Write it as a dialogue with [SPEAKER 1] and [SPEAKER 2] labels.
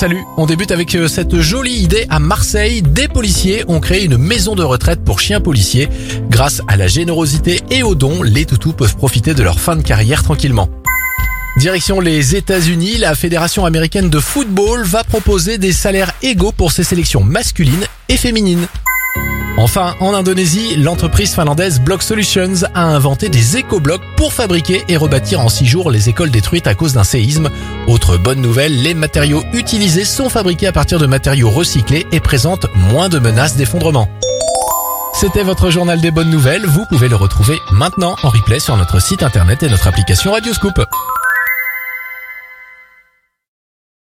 [SPEAKER 1] salut. On débute avec euh, cette jolie idée à Marseille. Des policiers ont créé une maison de retraite pour chiens policiers. Grâce à la générosité et aux dons, les toutous peuvent profiter de leur fin de carrière tranquillement. Direction les États-Unis, la Fédération américaine de football va proposer des salaires égaux pour ses sélections masculines et féminines. Enfin, en Indonésie, l'entreprise finlandaise Block Solutions a inventé des éco-blocs pour fabriquer et rebâtir en 6 jours les écoles détruites à cause d'un séisme. Autre bonne nouvelle, les matériaux utilisés sont fabriqués à partir de matériaux recyclés et présentent moins de menaces d'effondrement. C'était votre journal des bonnes nouvelles, vous pouvez le retrouver maintenant en replay sur notre site internet et notre application Radioscoop.